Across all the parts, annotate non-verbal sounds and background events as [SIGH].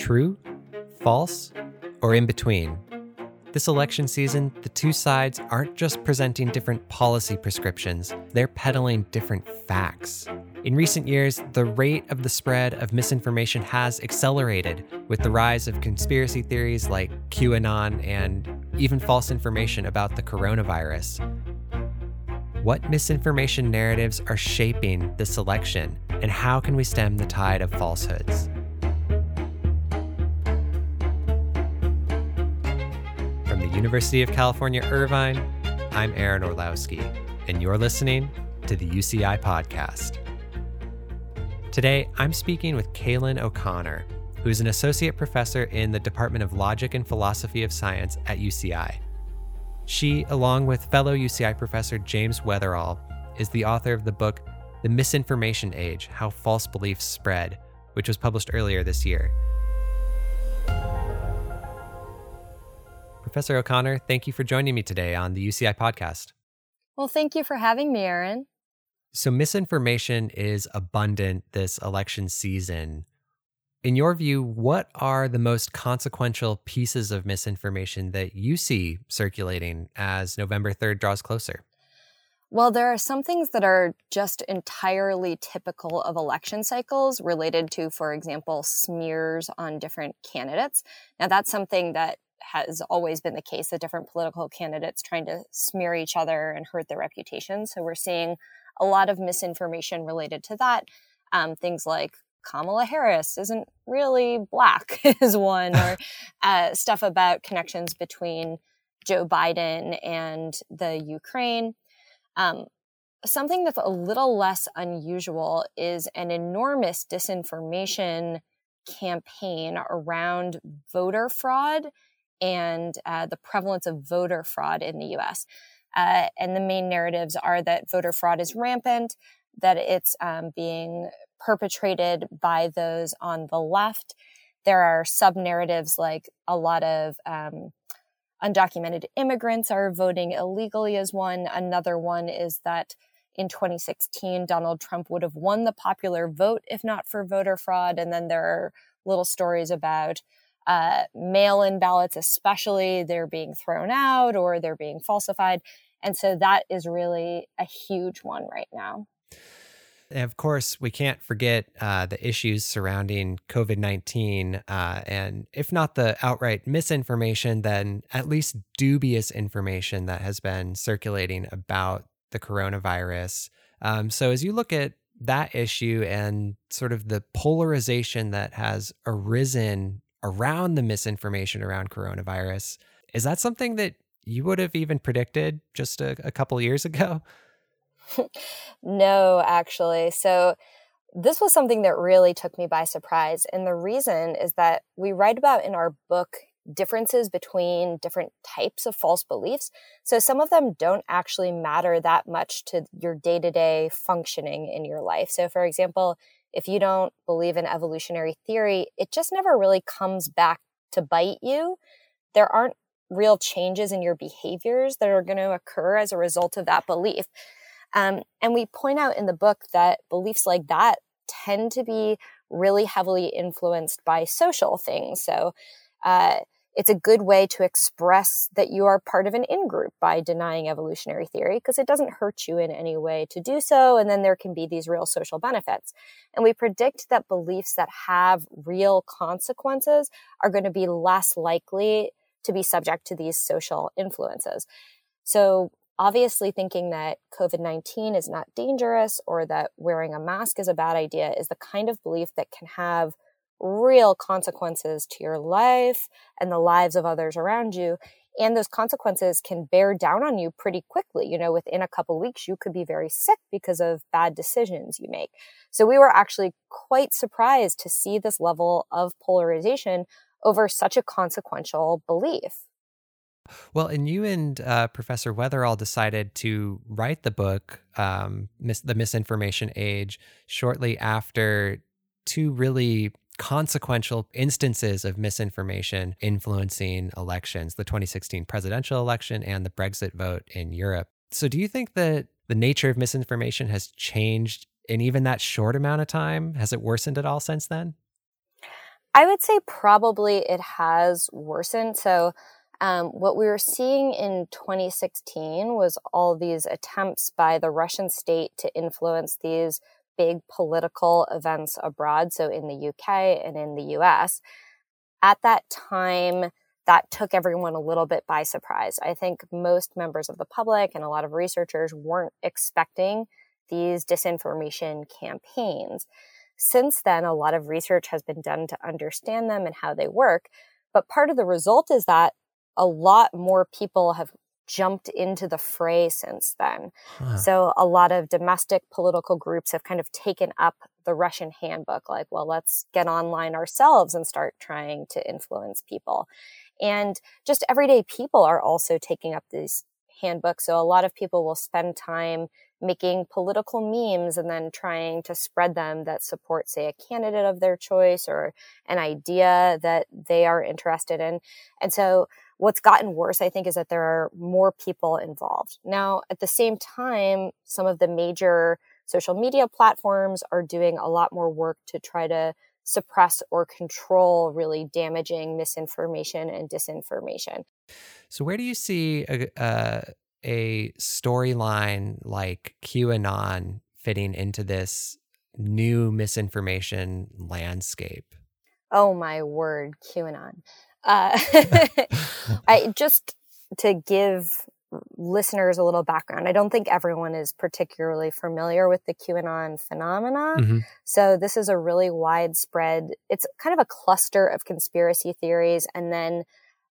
True, false, or in between? This election season, the two sides aren't just presenting different policy prescriptions, they're peddling different facts. In recent years, the rate of the spread of misinformation has accelerated with the rise of conspiracy theories like QAnon and even false information about the coronavirus. What misinformation narratives are shaping this election, and how can we stem the tide of falsehoods? University of California, Irvine, I'm Aaron Orlowski, and you're listening to the UCI Podcast. Today, I'm speaking with Cailin O'Connor, who's an associate professor in the Department of Logic and Philosophy of Science at UCI. She, along with fellow UCI professor James Weatherall, is the author of the book The Misinformation Age How False Beliefs Spread, which was published earlier this year. Professor O'Connor, thank you for joining me today on the UCI podcast. Well, thank you for having me, Aaron. So, misinformation is abundant this election season. In your view, what are the most consequential pieces of misinformation that you see circulating as November 3rd draws closer? Well, there are some things that are just entirely typical of election cycles related to, for example, smears on different candidates. Now, that's something that has always been the case the different political candidates trying to smear each other and hurt their reputation. So we're seeing a lot of misinformation related to that. Um, things like Kamala Harris isn't really black, [LAUGHS] is one, or [LAUGHS] uh, stuff about connections between Joe Biden and the Ukraine. Um, something that's a little less unusual is an enormous disinformation campaign around voter fraud and uh, the prevalence of voter fraud in the US. Uh, and the main narratives are that voter fraud is rampant, that it's um, being perpetrated by those on the left. There are sub narratives like a lot of um, undocumented immigrants are voting illegally, as one. Another one is that in 2016, Donald Trump would have won the popular vote if not for voter fraud. And then there are little stories about uh, mail in ballots, especially, they're being thrown out or they're being falsified. And so that is really a huge one right now. And of course, we can't forget uh, the issues surrounding COVID 19. Uh, and if not the outright misinformation, then at least dubious information that has been circulating about the coronavirus. Um, so, as you look at that issue and sort of the polarization that has arisen around the misinformation around coronavirus. Is that something that you would have even predicted just a, a couple years ago? [LAUGHS] no, actually. So, this was something that really took me by surprise. And the reason is that we write about in our book differences between different types of false beliefs. So some of them don't actually matter that much to your day to day functioning in your life. So, for example, if you don't believe in evolutionary theory, it just never really comes back to bite you. There aren't real changes in your behaviors that are going to occur as a result of that belief. Um, and we point out in the book that beliefs like that tend to be really heavily influenced by social things. So, uh, it's a good way to express that you are part of an in group by denying evolutionary theory because it doesn't hurt you in any way to do so. And then there can be these real social benefits. And we predict that beliefs that have real consequences are going to be less likely to be subject to these social influences. So obviously thinking that COVID-19 is not dangerous or that wearing a mask is a bad idea is the kind of belief that can have real consequences to your life and the lives of others around you. And those consequences can bear down on you pretty quickly. You know, within a couple weeks, you could be very sick because of bad decisions you make. So we were actually quite surprised to see this level of polarization over such a consequential belief. Well, and you and uh, Professor Weatherall decided to write the book, um, Mis- The Misinformation Age, shortly after two really consequential instances of misinformation influencing elections, the 2016 presidential election and the Brexit vote in Europe. So, do you think that the nature of misinformation has changed in even that short amount of time? Has it worsened at all since then? I would say probably it has worsened. So, um, what we were seeing in 2016 was all these attempts by the Russian state to influence these big political events abroad, so in the UK and in the US. At that time, that took everyone a little bit by surprise. I think most members of the public and a lot of researchers weren't expecting these disinformation campaigns. Since then, a lot of research has been done to understand them and how they work. But part of the result is that a lot more people have jumped into the fray since then. Huh. So a lot of domestic political groups have kind of taken up the Russian handbook, like, well, let's get online ourselves and start trying to influence people. And just everyday people are also taking up these handbooks. So a lot of people will spend time making political memes and then trying to spread them that support, say, a candidate of their choice or an idea that they are interested in. And so what's gotten worse, I think, is that there are more people involved. Now, at the same time, some of the major social media platforms are doing a lot more work to try to suppress or control really damaging misinformation and disinformation. So, where do you see a, uh, a storyline like QAnon fitting into this new misinformation landscape? Oh my word, QAnon. Uh, [LAUGHS] [LAUGHS] I just to give listeners a little background. I don't think everyone is particularly familiar with the QAnon phenomena. Mm-hmm. So this is a really widespread, it's kind of a cluster of conspiracy theories and then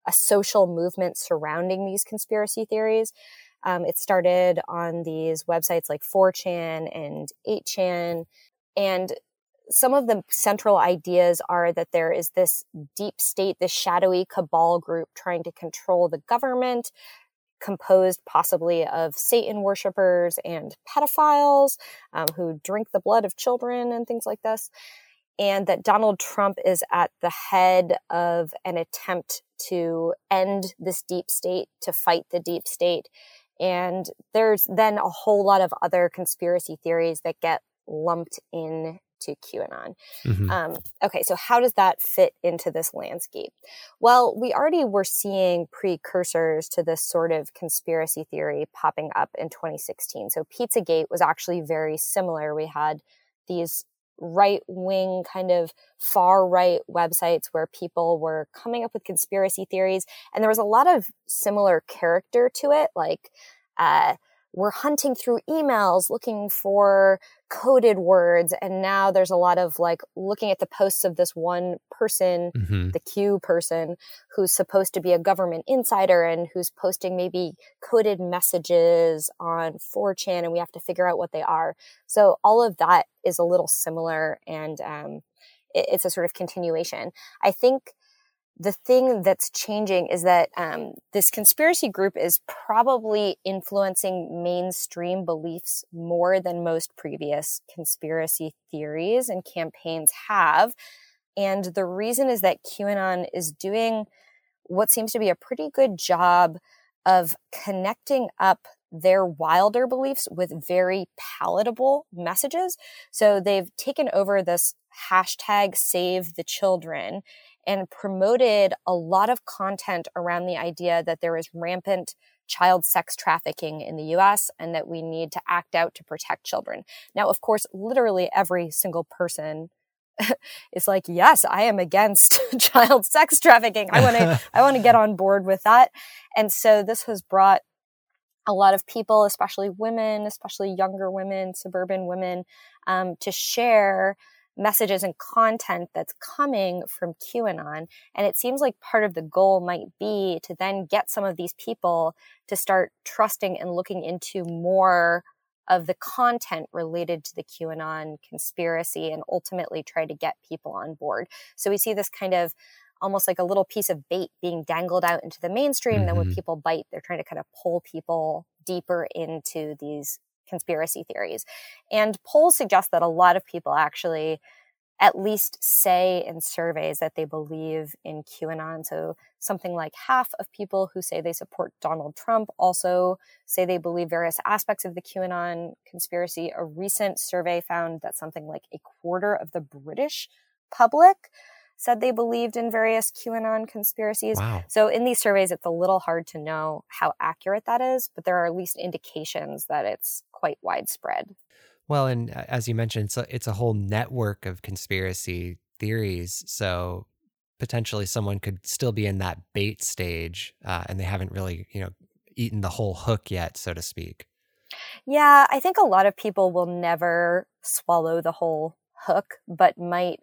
a social movement surrounding these conspiracy theories. Um, it started on these websites like 4chan and 8chan. And some of the central ideas are that there is this deep state, this shadowy cabal group trying to control the government, composed possibly of Satan worshippers and pedophiles um, who drink the blood of children and things like this. And that Donald Trump is at the head of an attempt to end this deep state, to fight the deep state. And there's then a whole lot of other conspiracy theories that get lumped in to QAnon. Mm-hmm. Um, okay, so how does that fit into this landscape? Well, we already were seeing precursors to this sort of conspiracy theory popping up in 2016. So Pizzagate was actually very similar. We had these right wing kind of far right websites where people were coming up with conspiracy theories and there was a lot of similar character to it like uh, we're hunting through emails looking for coded words and now there's a lot of like looking at the posts of this one person mm-hmm. the q person who's supposed to be a government insider and who's posting maybe coded messages on 4chan and we have to figure out what they are so all of that is a little similar and um, it, it's a sort of continuation i think the thing that's changing is that um, this conspiracy group is probably influencing mainstream beliefs more than most previous conspiracy theories and campaigns have. And the reason is that QAnon is doing what seems to be a pretty good job of connecting up their wilder beliefs with very palatable messages. So they've taken over this hashtag save the children and promoted a lot of content around the idea that there is rampant child sex trafficking in the US and that we need to act out to protect children. Now, of course, literally every single person [LAUGHS] is like, yes, I am against [LAUGHS] child sex trafficking. I want to, [LAUGHS] I want to get on board with that. And so this has brought a lot of people, especially women, especially younger women, suburban women, um, to share messages and content that's coming from QAnon. And it seems like part of the goal might be to then get some of these people to start trusting and looking into more of the content related to the QAnon conspiracy and ultimately try to get people on board. So we see this kind of almost like a little piece of bait being dangled out into the mainstream. Mm-hmm. Then when mm-hmm. people bite, they're trying to kind of pull people deeper into these conspiracy theories. And polls suggest that a lot of people actually at least say in surveys that they believe in QAnon. So something like half of people who say they support Donald Trump also say they believe various aspects of the QAnon conspiracy. A recent survey found that something like a quarter of the British public said they believed in various QAnon conspiracies. Wow. So in these surveys, it's a little hard to know how accurate that is, but there are at least indications that it's quite widespread. Well, and uh, as you mentioned, it's a, it's a whole network of conspiracy theories. So potentially someone could still be in that bait stage uh, and they haven't really, you know, eaten the whole hook yet, so to speak. Yeah, I think a lot of people will never swallow the whole hook, but might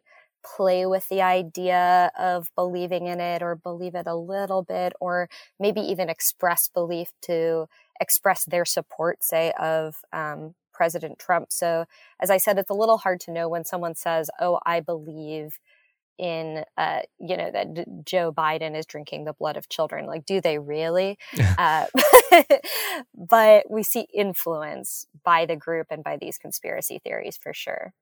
play with the idea of believing in it or believe it a little bit, or maybe even express belief to express their support, say, of um, President Trump. So, as I said, it's a little hard to know when someone says, Oh, I believe in uh, you know that D- Joe Biden is drinking the blood of children. Like, do they really? [LAUGHS] uh, [LAUGHS] but we see influence by the group and by these conspiracy theories for sure.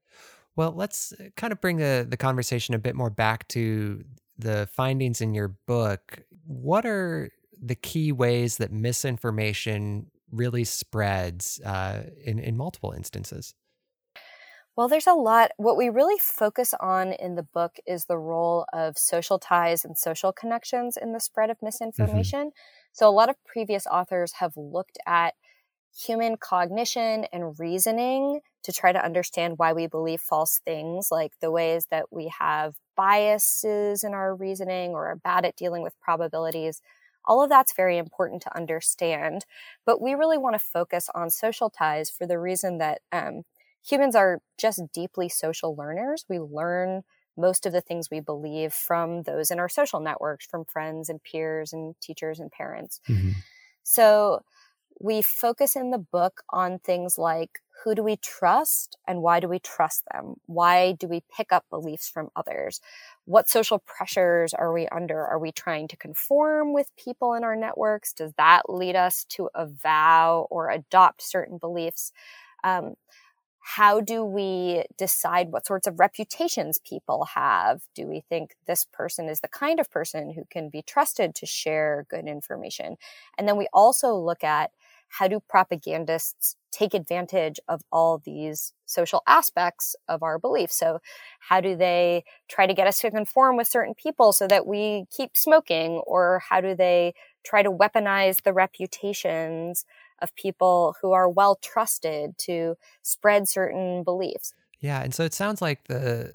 Well, let's uh, kind of bring the the conversation a bit more back to the findings in your book. What are the key ways that misinformation really spreads uh, in in multiple instances? Well, there's a lot. What we really focus on in the book is the role of social ties and social connections in the spread of mm-hmm. misinformation. Mm-hmm. So, a lot of previous authors have looked at human cognition and reasoning to try to understand why we believe false things, like the ways that we have biases in our reasoning or are bad at dealing with probabilities. All of that's very important to understand. But we really want to focus on social ties for the reason that um, humans are just deeply social learners. We learn most of the things we believe from those in our social networks, from friends and peers and teachers and parents. Mm-hmm. So we focus in the book on things like who do we trust and why do we trust them? Why do we pick up beliefs from others? What social pressures are we under? Are we trying to conform with people in our networks? Does that lead us to avow or adopt certain beliefs? Um, how do we decide what sorts of reputations people have? Do we think this person is the kind of person who can be trusted to share good information? And then we also look at how do propagandists take advantage of all these social aspects of our beliefs? So how do they try to get us to conform with certain people so that we keep smoking? Or how do they try to weaponize the reputations of people who are well trusted to spread certain beliefs. Yeah, and so it sounds like the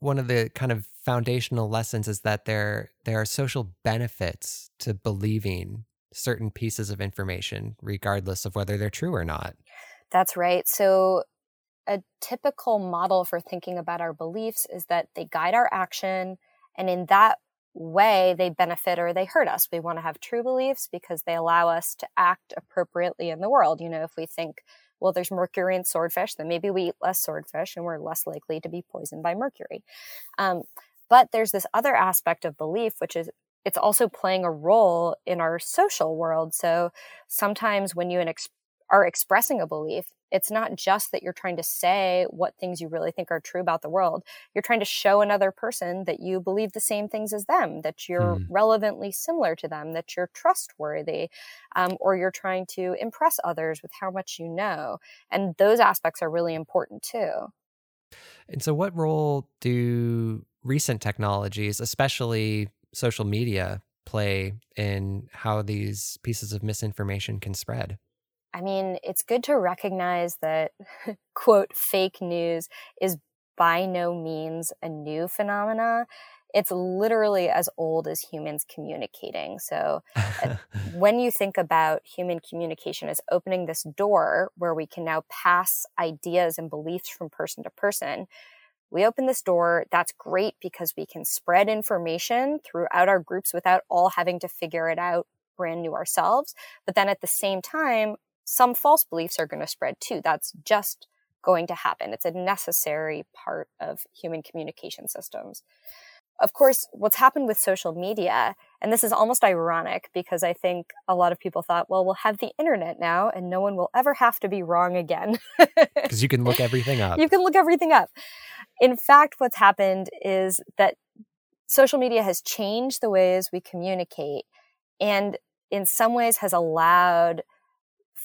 one of the kind of foundational lessons is that there there are social benefits to believing certain pieces of information regardless of whether they're true or not. That's right. So a typical model for thinking about our beliefs is that they guide our action and in that way they benefit or they hurt us. We want to have true beliefs because they allow us to act appropriately in the world. You know, if we think, well, there's mercury in swordfish, then maybe we eat less swordfish and we're less likely to be poisoned by mercury. Um, but there's this other aspect of belief, which is it's also playing a role in our social world. So sometimes when you are expressing a belief, it's not just that you're trying to say what things you really think are true about the world. You're trying to show another person that you believe the same things as them, that you're hmm. relevantly similar to them, that you're trustworthy, um, or you're trying to impress others with how much you know. And those aspects are really important too. And so, what role do recent technologies, especially social media, play in how these pieces of misinformation can spread? I mean, it's good to recognize that, [LAUGHS] quote, fake news is by no means a new phenomena. It's literally as old as humans communicating. So, uh, [LAUGHS] when you think about human communication as opening this door where we can now pass ideas and beliefs from person to person, we open this door. That's great because we can spread information throughout our groups without all having to figure it out brand new ourselves. But then at the same time, some false beliefs are going to spread too. That's just going to happen. It's a necessary part of human communication systems. Of course, what's happened with social media, and this is almost ironic because I think a lot of people thought, well, we'll have the internet now and no one will ever have to be wrong again. [LAUGHS] Because you can look everything up. You can look everything up. In fact, what's happened is that social media has changed the ways we communicate and in some ways has allowed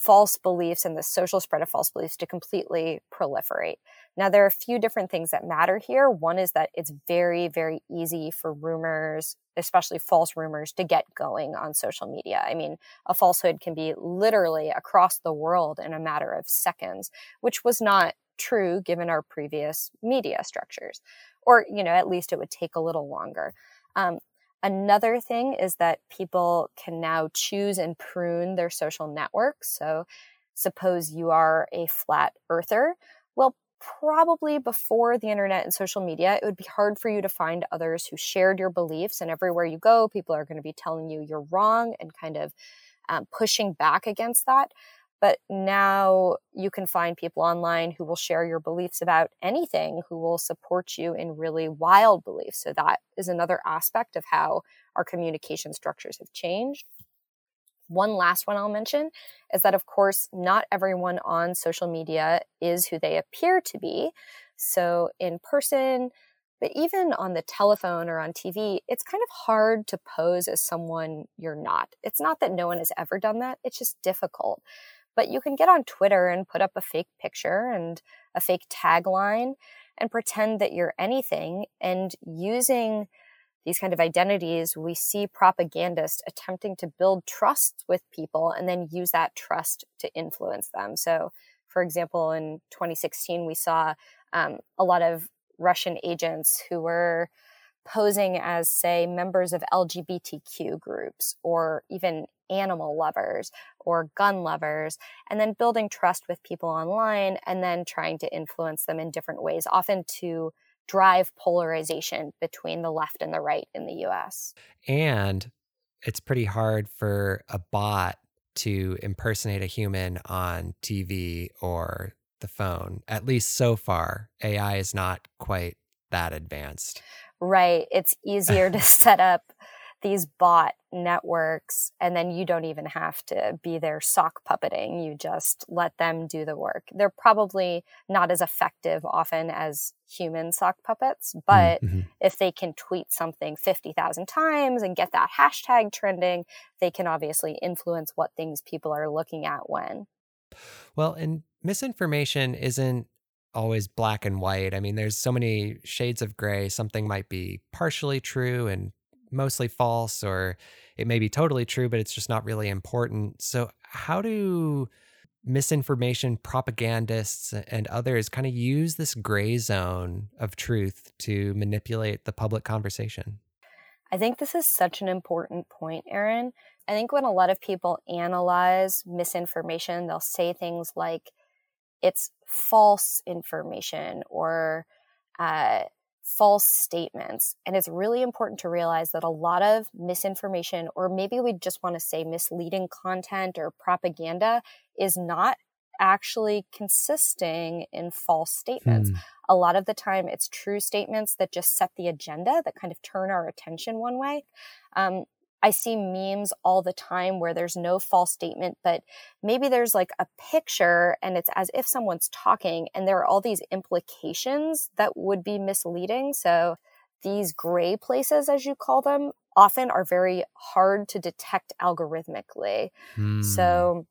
false beliefs and the social spread of false beliefs to completely proliferate. Now, there are a few different things that matter here. One is that it's very, very easy for rumors, especially false rumors, to get going on social media. I mean, a falsehood can be literally across the world in a matter of seconds, which was not true given our previous media structures. Or, you know, at least it would take a little longer. Um, Another thing is that people can now choose and prune their social networks. So, suppose you are a flat earther. Well, probably before the internet and social media, it would be hard for you to find others who shared your beliefs. And everywhere you go, people are going to be telling you you're wrong and kind of um, pushing back against that. But now you can find people online who will share your beliefs about anything, who will support you in really wild beliefs. So that is another aspect of how our communication structures have changed. One last one I'll mention is that, of course, not everyone on social media is who they appear to be. So, in person, but even on the telephone or on TV, it's kind of hard to pose as someone you're not. It's not that no one has ever done that, it's just difficult. But you can get on Twitter and put up a fake picture and a fake tagline and pretend that you're anything. And using these kind of identities, we see propagandists attempting to build trust with people and then use that trust to influence them. So, for example, in 2016, we saw um, a lot of Russian agents who were posing as, say, members of LGBTQ groups or even animal lovers or gun lovers, and then building trust with people online and then trying to influence them in different ways, often to drive polarization between the left and the right in the US. And it's pretty hard for a bot to impersonate a human on TV or the phone. At least so far, AI is not quite that advanced. Right. It's easier to [LAUGHS] set up these bot networks and then you don't even have to be there sock puppeting you just let them do the work they're probably not as effective often as human sock puppets but mm-hmm. if they can tweet something 50,000 times and get that hashtag trending they can obviously influence what things people are looking at when well and misinformation isn't always black and white. I mean, there's so many shades of gray. Something might be partially true and mostly false, or it may be totally true, but it's just not really important. So, how do misinformation propagandists and others kind of use this gray zone of truth to manipulate the public conversation? I think this is such an important point, Aaron. I think when a lot of people analyze misinformation, they'll say things like, it's false information or uh, false statements. And it's really important to realize that a lot of misinformation, or maybe we just want to say misleading content or propaganda, is not actually consisting in false statements. Hmm. A lot of the time, it's true statements that just set the agenda that kind of turn our attention one way. Um, I see memes all the time where there's no false statement, but maybe there's like a picture and it's as if someone's talking and there are all these implications that would be misleading. So these gray places, as you call them, often are very hard to detect algorithmically. Hmm. So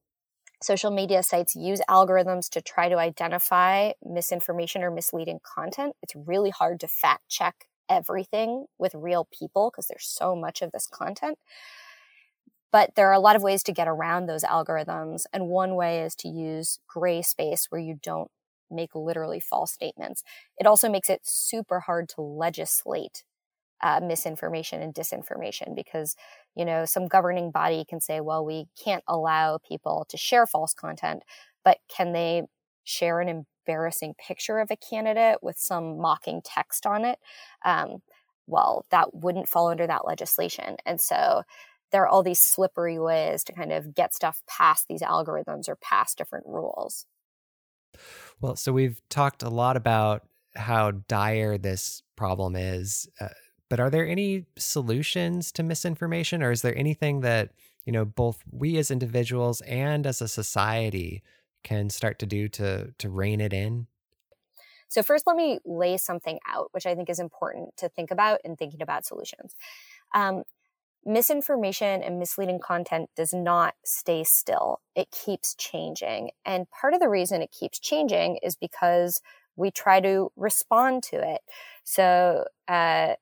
social media sites use algorithms to try to identify misinformation or misleading content. It's really hard to fact check everything with real people because there's so much of this content. But there are a lot of ways to get around those algorithms. And one way is to use gray space where you don't make literally false statements. It also makes it super hard to legislate uh, misinformation and disinformation because, you know, some governing body can say, well, we can't allow people to share false content, but can they share an embarrassing picture of a candidate with some mocking text on it, um, well, that wouldn't fall under that legislation. And so there are all these slippery ways to kind of get stuff past these algorithms or past different rules. Well, so we've talked a lot about how dire this problem is, uh, but are there any solutions to misinformation, or is there anything that you know both we as individuals and as a society can start to do to to rein it in? So first, let me lay something out, which I think is important to think about in thinking about solutions. Um, misinformation and misleading content does not stay still. It keeps changing. And part of the reason it keeps changing is because we try to respond to it. So, uh,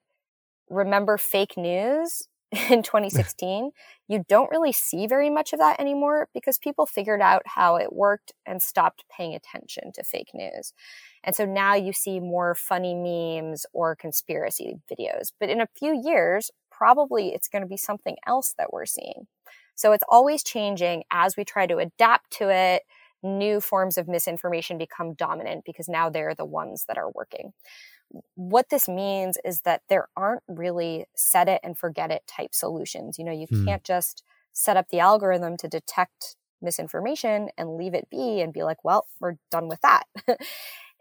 remember fake news in 2016? you don't really see very much of that anymore because people figured out how it worked and stopped paying attention to fake news. And so now you see more funny memes or conspiracy videos. But in a few years, probably it's going to be something else that we're seeing. So it's always changing as we try to adapt to it. New forms of misinformation become dominant because now they're the ones that are working. What this means is that there aren't really set it and forget it type solutions. You know, you hmm. can't just set up the algorithm to detect misinformation and leave it be and be like, well, we're done with that. [LAUGHS]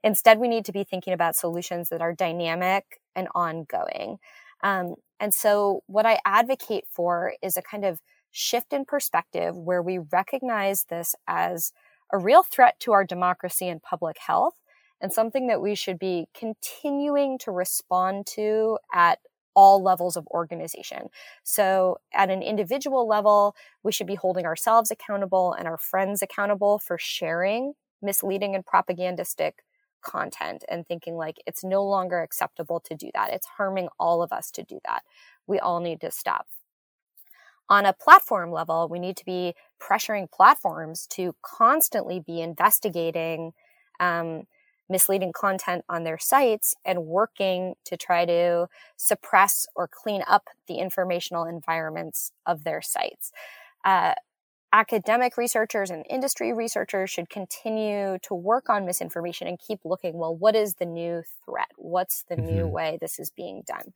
Instead, we need to be thinking about solutions that are dynamic and ongoing. Um, and so, what I advocate for is a kind of shift in perspective where we recognize this as a real threat to our democracy and public health, and something that we should be continuing to respond to at all levels of organization. So, at an individual level, we should be holding ourselves accountable and our friends accountable for sharing misleading and propagandistic content and thinking like it's no longer acceptable to do that. It's harming all of us to do that. We all need to stop. On a platform level, we need to be pressuring platforms to constantly be investigating um, misleading content on their sites and working to try to suppress or clean up the informational environments of their sites. Uh, academic researchers and industry researchers should continue to work on misinformation and keep looking well what is the new threat what's the mm-hmm. new way this is being done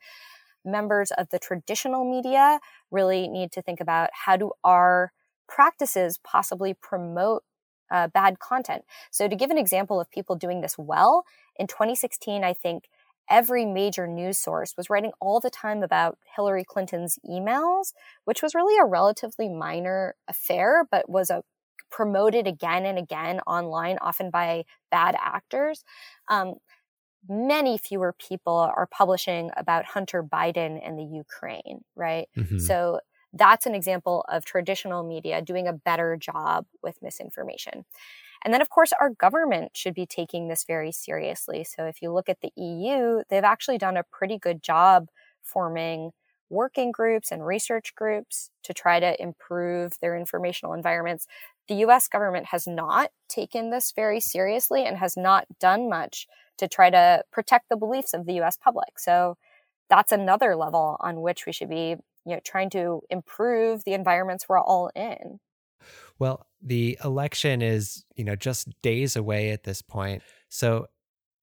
members of the traditional media really need to think about how do our practices possibly promote uh, bad content so to give an example of people doing this well in 2016 i think every major news source was writing all the time about Hillary Clinton's emails, which was really a relatively minor affair, but was a promoted again and again online, often by bad actors. Um, many fewer people are publishing about Hunter Biden and the Ukraine, right? Mm-hmm. So that's an example of traditional media doing a better job with misinformation. And then, of course, our government should be taking this very seriously. So if you look at the EU, they've actually done a pretty good job forming working groups and research groups to try to improve their informational environments. The US government has not taken this very seriously and has not done much to try to protect the beliefs of the US public. So that's another level on which we should be you know trying to improve the environments we're all in. Well, the election is, you know, just days away at this point. So,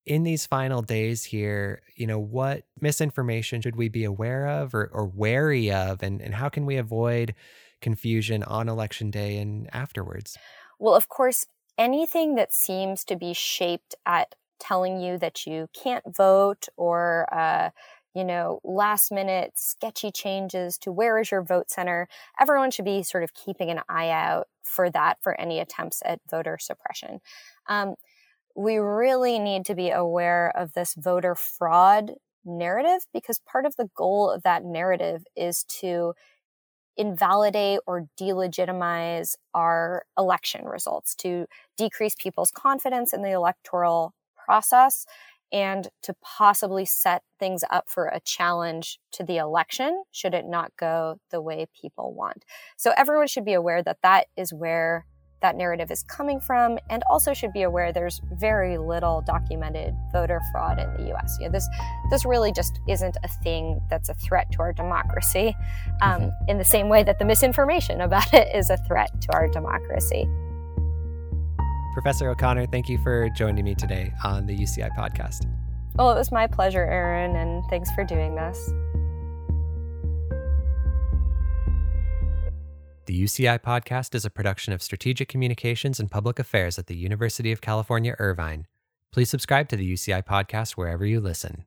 in these final days here, you know, what misinformation should we be aware of or, or wary of? And, and how can we avoid confusion on election day and afterwards? Well, of course, anything that seems to be shaped at telling you that you can't vote or, uh, you know, last minute sketchy changes to where is your vote center. Everyone should be sort of keeping an eye out for that for any attempts at voter suppression. Um, we really need to be aware of this voter fraud narrative because part of the goal of that narrative is to invalidate or delegitimize our election results, to decrease people's confidence in the electoral process and to possibly set things up for a challenge to the election should it not go the way people want. So everyone should be aware that that is where that narrative is coming from and also should be aware there's very little documented voter fraud in the US. You know, this this really just isn't a thing that's a threat to our democracy um, mm-hmm. in the same way that the misinformation about it is a threat to our democracy. Professor O'Connor, thank you for joining me today on the UCI podcast. Well, it was my pleasure, Aaron, and thanks for doing this. The UCI podcast is a production of Strategic Communications and Public Affairs at the University of California, Irvine. Please subscribe to the UCI podcast wherever you listen.